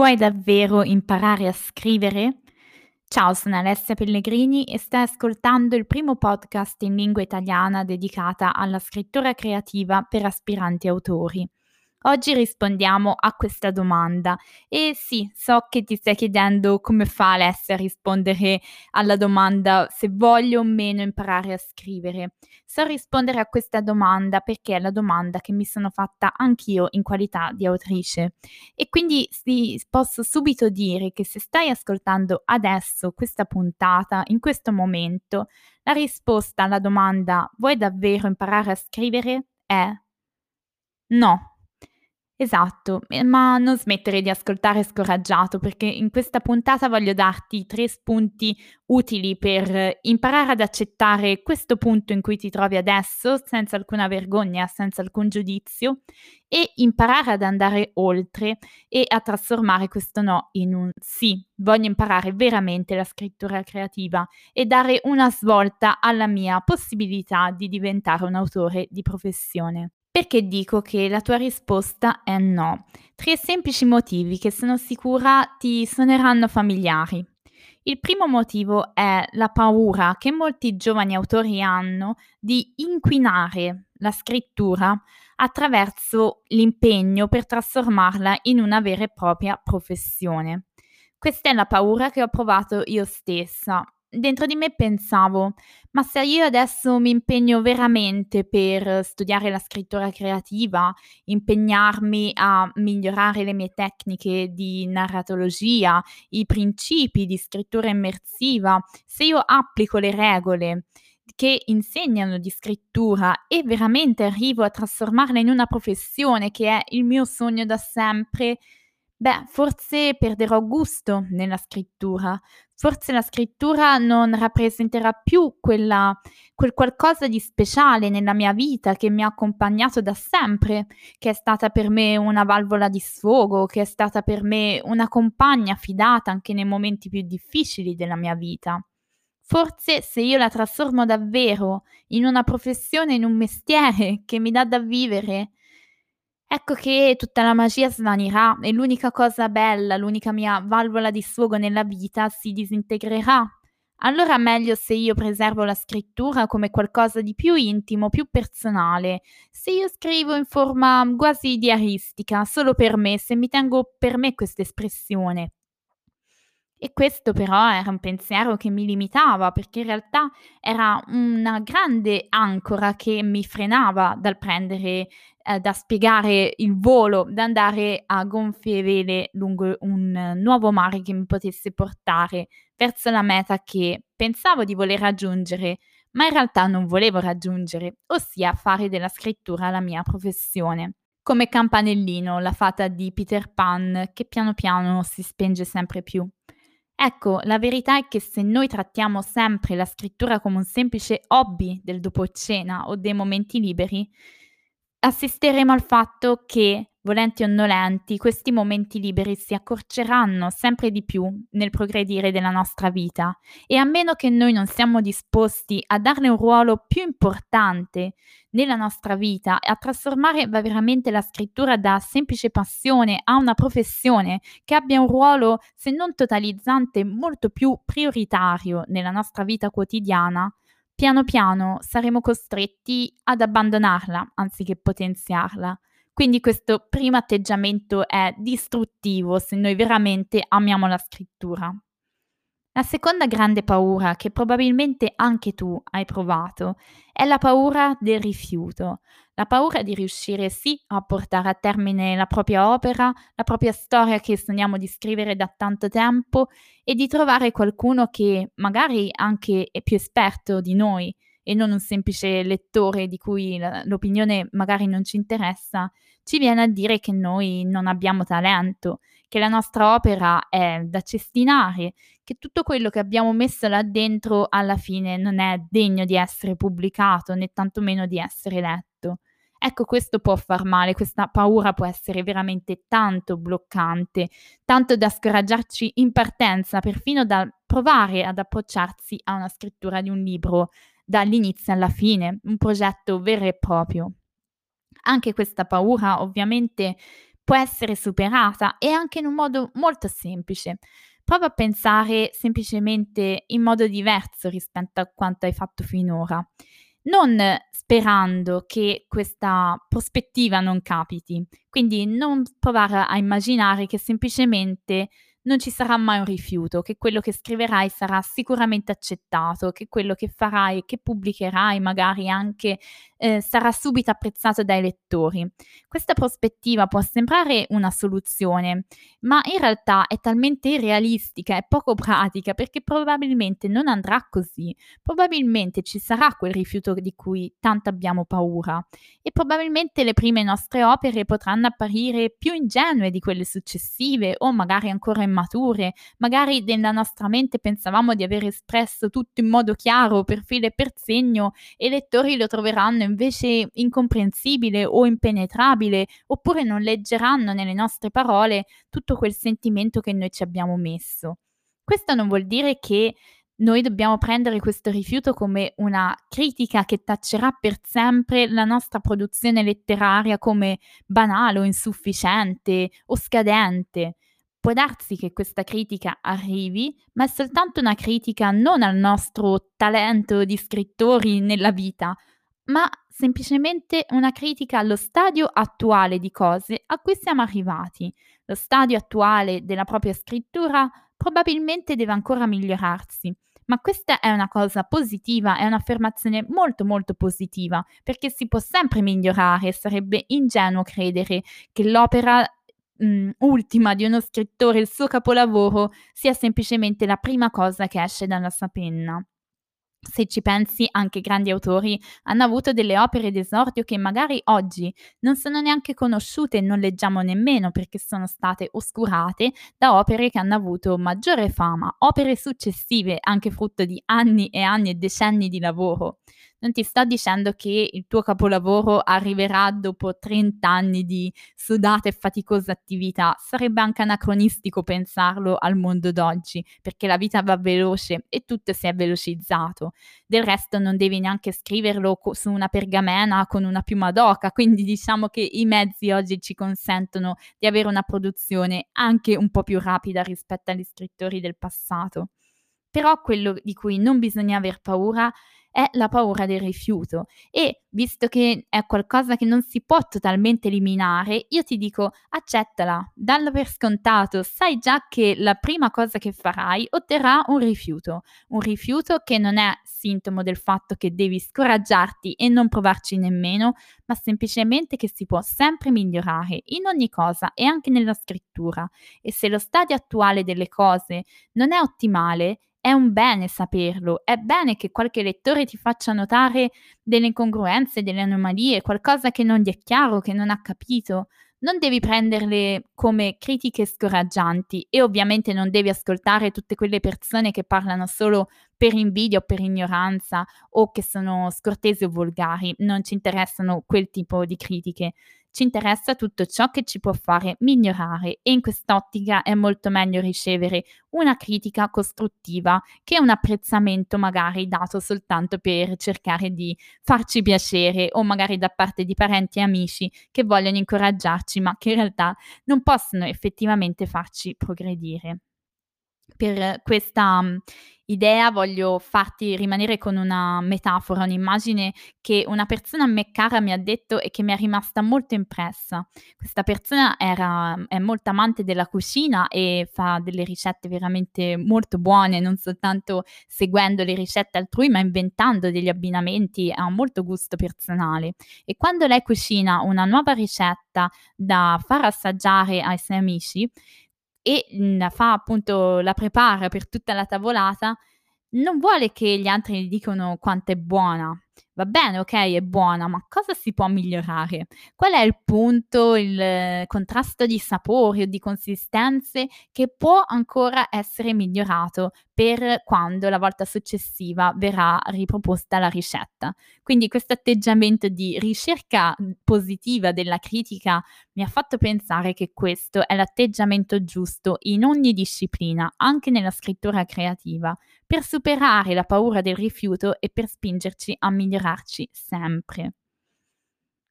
Vuoi davvero imparare a scrivere? Ciao, sono Alessia Pellegrini e stai ascoltando il primo podcast in lingua italiana dedicata alla scrittura creativa per aspiranti autori. Oggi rispondiamo a questa domanda e sì, so che ti stai chiedendo come fa Alessia a rispondere alla domanda se voglio o meno imparare a scrivere. So rispondere a questa domanda perché è la domanda che mi sono fatta anch'io in qualità di autrice e quindi sì, posso subito dire che se stai ascoltando adesso questa puntata, in questo momento, la risposta alla domanda vuoi davvero imparare a scrivere è no. Esatto, eh, ma non smettere di ascoltare scoraggiato perché in questa puntata voglio darti tre spunti utili per imparare ad accettare questo punto in cui ti trovi adesso senza alcuna vergogna, senza alcun giudizio e imparare ad andare oltre e a trasformare questo no in un sì. Voglio imparare veramente la scrittura creativa e dare una svolta alla mia possibilità di diventare un autore di professione. Perché dico che la tua risposta è no? Tre semplici motivi che sono sicura ti suoneranno familiari. Il primo motivo è la paura che molti giovani autori hanno di inquinare la scrittura attraverso l'impegno per trasformarla in una vera e propria professione. Questa è la paura che ho provato io stessa dentro di me pensavo, ma se io adesso mi impegno veramente per studiare la scrittura creativa, impegnarmi a migliorare le mie tecniche di narratologia, i principi di scrittura immersiva, se io applico le regole che insegnano di scrittura e veramente arrivo a trasformarla in una professione che è il mio sogno da sempre, Beh, forse perderò gusto nella scrittura, forse la scrittura non rappresenterà più quella, quel qualcosa di speciale nella mia vita che mi ha accompagnato da sempre, che è stata per me una valvola di sfogo, che è stata per me una compagna fidata anche nei momenti più difficili della mia vita. Forse se io la trasformo davvero in una professione, in un mestiere che mi dà da vivere, Ecco che tutta la magia svanirà e l'unica cosa bella, l'unica mia valvola di sfogo nella vita si disintegrerà. Allora meglio se io preservo la scrittura come qualcosa di più intimo, più personale, se io scrivo in forma quasi diaristica, solo per me, se mi tengo per me questa espressione. E questo però era un pensiero che mi limitava, perché in realtà era una grande ancora che mi frenava dal prendere, eh, da spiegare il volo, da andare a gonfie vele lungo un nuovo mare che mi potesse portare verso la meta che pensavo di voler raggiungere, ma in realtà non volevo raggiungere, ossia fare della scrittura la mia professione. Come Campanellino, la fata di Peter Pan, che piano piano si spenge sempre più. Ecco, la verità è che se noi trattiamo sempre la scrittura come un semplice hobby del dopo cena o dei momenti liberi, assisteremo al fatto che volenti o nolenti, questi momenti liberi si accorceranno sempre di più nel progredire della nostra vita e a meno che noi non siamo disposti a darne un ruolo più importante nella nostra vita e a trasformare veramente la scrittura da semplice passione a una professione che abbia un ruolo, se non totalizzante, molto più prioritario nella nostra vita quotidiana, piano piano saremo costretti ad abbandonarla anziché potenziarla. Quindi questo primo atteggiamento è distruttivo se noi veramente amiamo la scrittura. La seconda grande paura che probabilmente anche tu hai provato è la paura del rifiuto, la paura di riuscire sì a portare a termine la propria opera, la propria storia che sogniamo di scrivere da tanto tempo e di trovare qualcuno che magari anche è più esperto di noi e non un semplice lettore di cui l'opinione magari non ci interessa, ci viene a dire che noi non abbiamo talento, che la nostra opera è da cestinare, che tutto quello che abbiamo messo là dentro alla fine non è degno di essere pubblicato né tantomeno di essere letto. Ecco, questo può far male, questa paura può essere veramente tanto bloccante, tanto da scoraggiarci in partenza, perfino da provare ad approcciarsi a una scrittura di un libro dall'inizio alla fine, un progetto vero e proprio. Anche questa paura ovviamente può essere superata e anche in un modo molto semplice. Prova a pensare semplicemente in modo diverso rispetto a quanto hai fatto finora, non sperando che questa prospettiva non capiti. Quindi non provare a immaginare che semplicemente non ci sarà mai un rifiuto, che quello che scriverai sarà sicuramente accettato, che quello che farai e che pubblicherai magari anche eh, sarà subito apprezzato dai lettori. Questa prospettiva può sembrare una soluzione, ma in realtà è talmente irrealistica e poco pratica perché probabilmente non andrà così. Probabilmente ci sarà quel rifiuto di cui tanto abbiamo paura e probabilmente le prime nostre opere potranno apparire più ingenue di quelle successive o magari ancora immature, magari nella nostra mente pensavamo di aver espresso tutto in modo chiaro per filo e per segno e i lettori lo troveranno invece incomprensibile o impenetrabile, oppure non leggeranno nelle nostre parole tutto quel sentimento che noi ci abbiamo messo. Questo non vuol dire che noi dobbiamo prendere questo rifiuto come una critica che taccerà per sempre la nostra produzione letteraria come banale o insufficiente o scadente. Può darsi che questa critica arrivi, ma è soltanto una critica non al nostro talento di scrittori nella vita, ma semplicemente una critica allo stadio attuale di cose a cui siamo arrivati. Lo stadio attuale della propria scrittura probabilmente deve ancora migliorarsi. Ma questa è una cosa positiva, è un'affermazione molto molto positiva, perché si può sempre migliorare, sarebbe ingenuo credere che l'opera mh, mm, ultima di uno scrittore, il suo capolavoro, sia semplicemente la prima cosa che esce dalla sua penna se ci pensi, anche grandi autori hanno avuto delle opere d'esordio che magari oggi non sono neanche conosciute e non leggiamo nemmeno perché sono state oscurate da opere che hanno avuto maggiore fama, opere successive anche frutto di anni e anni e decenni di lavoro. Non ti sto dicendo che il tuo capolavoro arriverà dopo 30 anni di sudata e faticosa attività, sarebbe anche anacronistico pensarlo al mondo d'oggi, perché la vita va veloce e tutto si è velocizzato. Del resto non devi neanche scriverlo co- su una pergamena con una piuma d'oca, quindi diciamo che i mezzi oggi ci consentono di avere una produzione anche un po' più rapida rispetto agli scrittori del passato. Però quello di cui non bisogna aver paura è la paura del rifiuto. E visto che è qualcosa che non si può totalmente eliminare, io ti dico accettala, dallo per scontato, sai già che la prima cosa che farai otterrà un rifiuto, un rifiuto che non è sintomo del fatto che devi scoraggiarti e non provarci nemmeno, ma semplicemente che si può sempre migliorare in ogni cosa e anche nella scrittura. E se lo stadio attuale delle cose non è ottimale, è un bene saperlo, è bene che qualche lettore ti faccia notare delle incongruenze, delle anomalie, qualcosa che non gli è chiaro, che non ha capito. Non devi prenderle come critiche scoraggianti e ovviamente non devi ascoltare tutte quelle persone che parlano solo per invidia o per ignoranza o che sono scortesi o volgari. Non ci interessano quel tipo di critiche ci interessa tutto ciò che ci può fare migliorare e in quest'ottica è molto meglio ricevere una critica costruttiva che un apprezzamento magari dato soltanto per cercare di farci piacere o magari da parte di parenti e amici che vogliono incoraggiarci ma che in realtà non possono effettivamente farci progredire. Per questa idea voglio farti rimanere con una metafora, un'immagine che una persona a me cara mi ha detto e che mi è rimasta molto impressa. Questa persona era, è molto amante della cucina e fa delle ricette veramente molto buone, non soltanto seguendo le ricette altrui, ma inventando degli abbinamenti, ha molto gusto personale. E quando lei cucina una nuova ricetta da far assaggiare ai suoi amici, e fa appunto la prepara per tutta la tavolata, non vuole che gli altri gli dicano quanto è buona, Va bene, ok, è buona, ma cosa si può migliorare? Qual è il punto, il contrasto di sapori o di consistenze che può ancora essere migliorato per quando la volta successiva verrà riproposta la ricetta? Quindi questo atteggiamento di ricerca positiva della critica mi ha fatto pensare che questo è l'atteggiamento giusto in ogni disciplina, anche nella scrittura creativa, per superare la paura del rifiuto e per spingerci a migliorare sempre.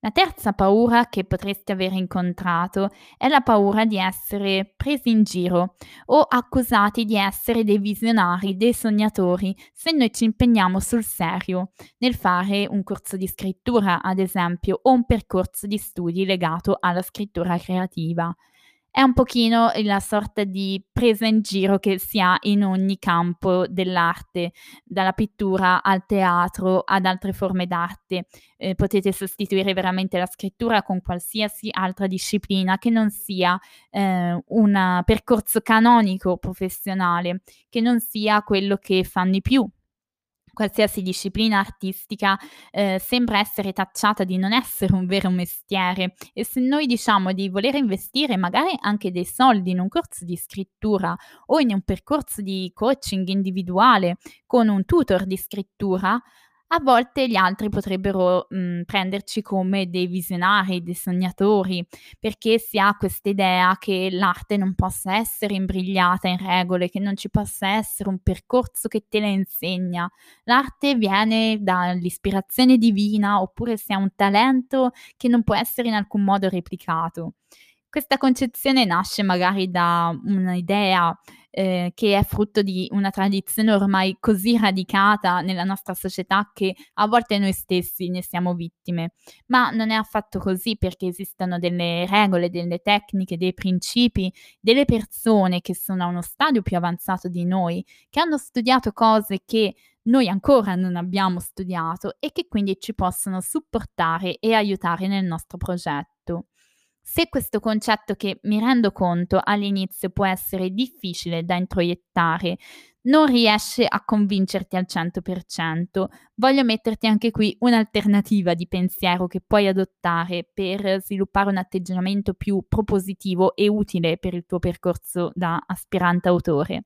La terza paura che potresti aver incontrato è la paura di essere presi in giro o accusati di essere dei visionari, dei sognatori, se noi ci impegniamo sul serio nel fare un corso di scrittura, ad esempio, o un percorso di studi legato alla scrittura creativa è un pochino la sorta di presa in giro che si ha in ogni campo dell'arte, dalla pittura al teatro ad altre forme d'arte. Eh, potete sostituire veramente la scrittura con qualsiasi altra disciplina che non sia eh, un percorso canonico professionale, che non sia quello che fanno i più qualsiasi disciplina artistica eh, sembra essere tacciata di non essere un vero mestiere. E se noi diciamo di voler investire magari anche dei soldi in un corso di scrittura o in un percorso di coaching individuale con un tutor di scrittura, a volte gli altri potrebbero, mhmm, prenderci come dei visionari, dei sognatori, perché si ha quest'idea che l'arte non possa essere imbrigliata in regole, che non ci possa essere un percorso che te la insegna. L'arte viene dall'ispirazione divina, oppure si ha un talento che non può essere in alcun modo replicato. Questa concezione nasce magari da un'idea eh, che è frutto di una tradizione ormai così radicata nella nostra società che a volte noi stessi ne siamo vittime. Ma non è affatto così perché esistono delle regole, delle tecniche, dei principi, delle persone che sono a uno stadio più avanzato di noi, che hanno studiato cose che noi ancora non abbiamo studiato e che quindi ci possono supportare e aiutare nel nostro progetto. Se questo concetto che mi rendo conto all'inizio può essere difficile da introiettare, non riesce a convincerti al 100%, voglio metterti anche qui un'alternativa di pensiero che puoi adottare per sviluppare un atteggiamento più propositivo e utile per il tuo percorso da aspirante autore.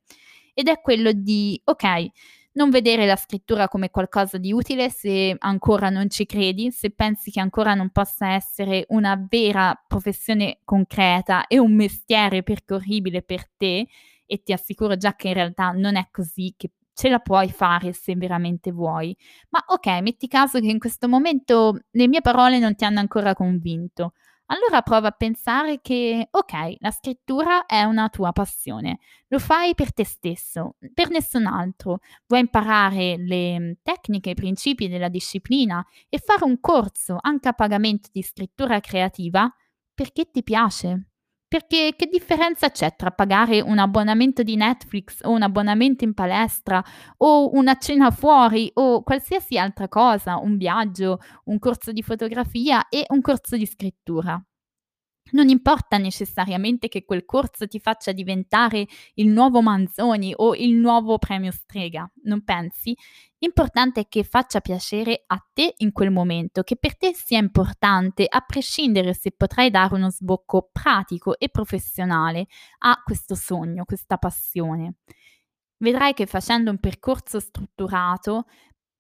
Ed è quello di, ok, non vedere la scrittura come qualcosa di utile se ancora non ci credi, se pensi che ancora non possa essere una vera professione concreta e un mestiere percorribile per te, e ti assicuro già che in realtà non è così, che ce la puoi fare se veramente vuoi. Ma ok, metti caso che in questo momento le mie parole non ti hanno ancora convinto allora prova a pensare che, ok, la scrittura è una tua passione, lo fai per te stesso, per nessun altro. Vuoi imparare le tecniche i principi della disciplina e fare un corso anche a pagamento di scrittura creativa perché ti piace. Perché che differenza c'è tra pagare un abbonamento di Netflix o un abbonamento in palestra o una cena fuori o qualsiasi altra cosa, un viaggio, un corso di fotografia e un corso di scrittura? Non importa necessariamente che quel corso ti faccia diventare il nuovo Manzoni o il nuovo premio Strega, non pensi? L'importante è che faccia piacere a te in quel momento, che per te sia importante, a prescindere se potrai dare uno sbocco pratico e professionale a questo sogno, questa passione. Vedrai che facendo un percorso strutturato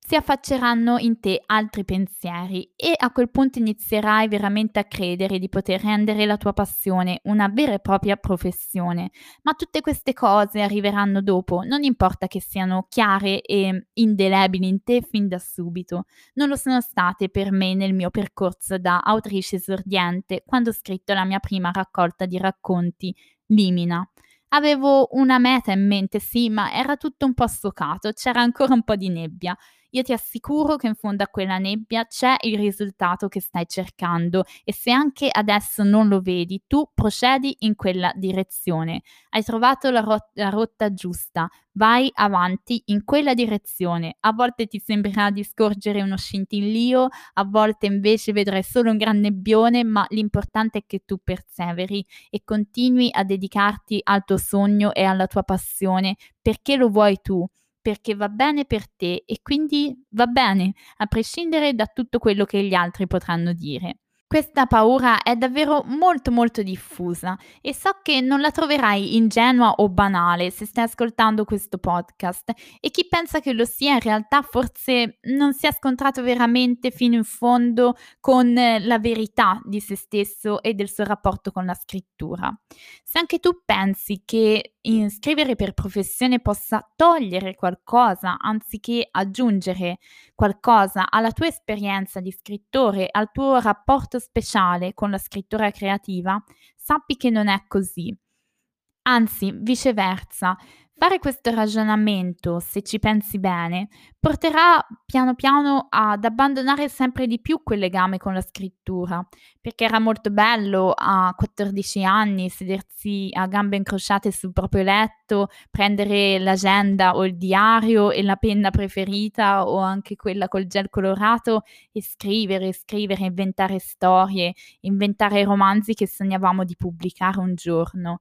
si affacceranno in te altri pensieri e a quel punto inizierai veramente a credere di poter rendere la tua passione una vera e propria professione. Ma tutte queste cose arriveranno dopo, non importa che siano chiare e indelebili in te fin da subito. Non lo sono state per me nel mio percorso da autrice esordiente quando ho scritto la mia prima raccolta di racconti, Limina. Avevo una meta in mente, sì, ma era tutto un po' sfocato, c'era ancora un po' di nebbia io ti assicuro che in fondo a quella nebbia c'è il risultato che stai cercando e se anche adesso non lo vedi, tu procedi in quella direzione. Hai trovato la, rot- la rotta giusta, vai avanti in quella direzione. A volte ti sembrerà di scorgere uno scintillio, a volte invece vedrai solo un gran nebbione, ma l'importante è che tu perseveri e continui a dedicarti al tuo sogno e alla tua passione perché lo vuoi tu perché va bene per te e quindi va bene, a prescindere da tutto quello che gli altri potranno dire. Questa paura è davvero molto molto diffusa e so che non la troverai ingenua o banale se stai ascoltando questo podcast e chi pensa che lo sia in realtà forse non si è scontrato veramente fino in fondo con la verità di se stesso e del suo rapporto con la scrittura. Se anche tu pensi che scrivere per professione possa togliere qualcosa anziché aggiungere qualcosa alla tua esperienza di scrittore, al tuo rapporto speciale con la scrittura creativa, sappi che non è così. Anzi, viceversa, Fare questo ragionamento, se ci pensi bene, porterà piano piano ad abbandonare sempre di più quel legame con la scrittura, perché era molto bello a 14 anni sedersi a gambe incrociate sul proprio letto, prendere l'agenda o il diario e la penna preferita o anche quella col gel colorato e scrivere, scrivere, inventare storie, inventare romanzi che sognavamo di pubblicare un giorno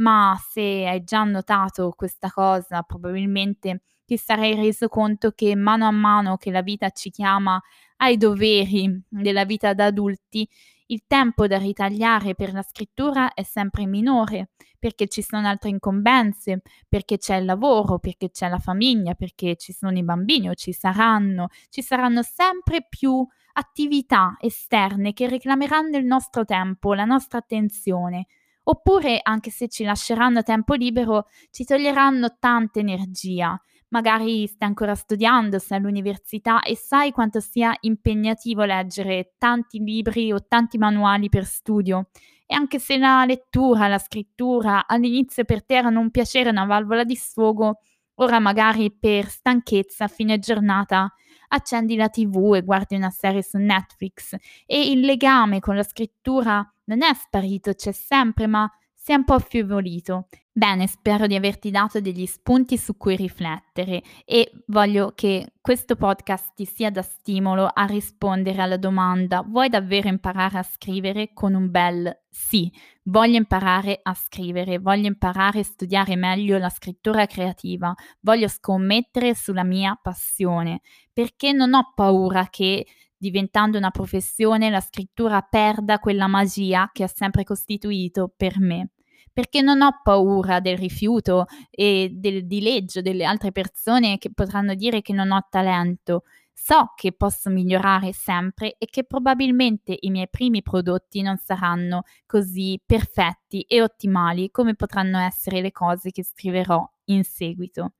ma se hai già notato questa cosa, probabilmente ti sarai reso conto che mano a mano che la vita ci chiama ai doveri della vita da adulti, il tempo da ritagliare per la scrittura è sempre minore, perché ci sono altre incombenze, perché c'è il lavoro, perché c'è la famiglia, perché ci sono i bambini o ci saranno, ci saranno sempre più attività esterne che reclameranno il nostro tempo, la nostra attenzione Oppure, anche se ci lasceranno tempo libero, ci toglieranno tanta energia. Magari stai ancora studiando, sei all'università e sai quanto sia impegnativo leggere tanti libri o tanti manuali per studio. E anche se la lettura, la scrittura all'inizio per te erano un piacere, una valvola di sfogo, ora magari per stanchezza a fine giornata accendi la tv e guardi una serie su Netflix e il legame con la scrittura non è sparito, c'è sempre, ma si è un po' affievolito. Bene, spero di averti dato degli spunti su cui riflettere e voglio che questo podcast ti sia da stimolo a rispondere alla domanda vuoi davvero imparare a scrivere con un bel sì, voglio imparare a scrivere, voglio imparare a studiare meglio la scrittura creativa, voglio scommettere sulla mia passione, perché non ho paura che diventando una professione, la scrittura perda quella magia che ha sempre costituito per me. Perché non ho paura del rifiuto e del dileggio delle altre persone che potranno dire che non ho talento. So che posso migliorare sempre e che probabilmente i miei primi prodotti non saranno così perfetti e ottimali come potranno essere le cose che scriverò in seguito.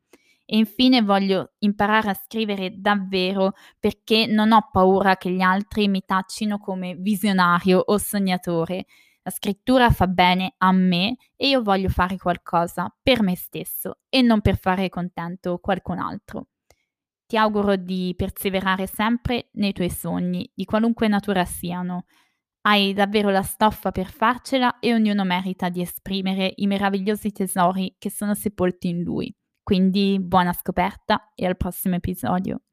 E infine voglio imparare a scrivere davvero perché non ho paura che gli altri mi taccino come visionario o sognatore. La scrittura fa bene a me e io voglio fare qualcosa per me stesso e non per fare contento qualcun altro. Ti auguro di perseverare sempre nei tuoi sogni, di qualunque natura siano. Hai davvero la stoffa per farcela e ognuno merita di esprimere i meravigliosi tesori che sono sepolti in lui. Quindi buona scoperta e al prossimo episodio.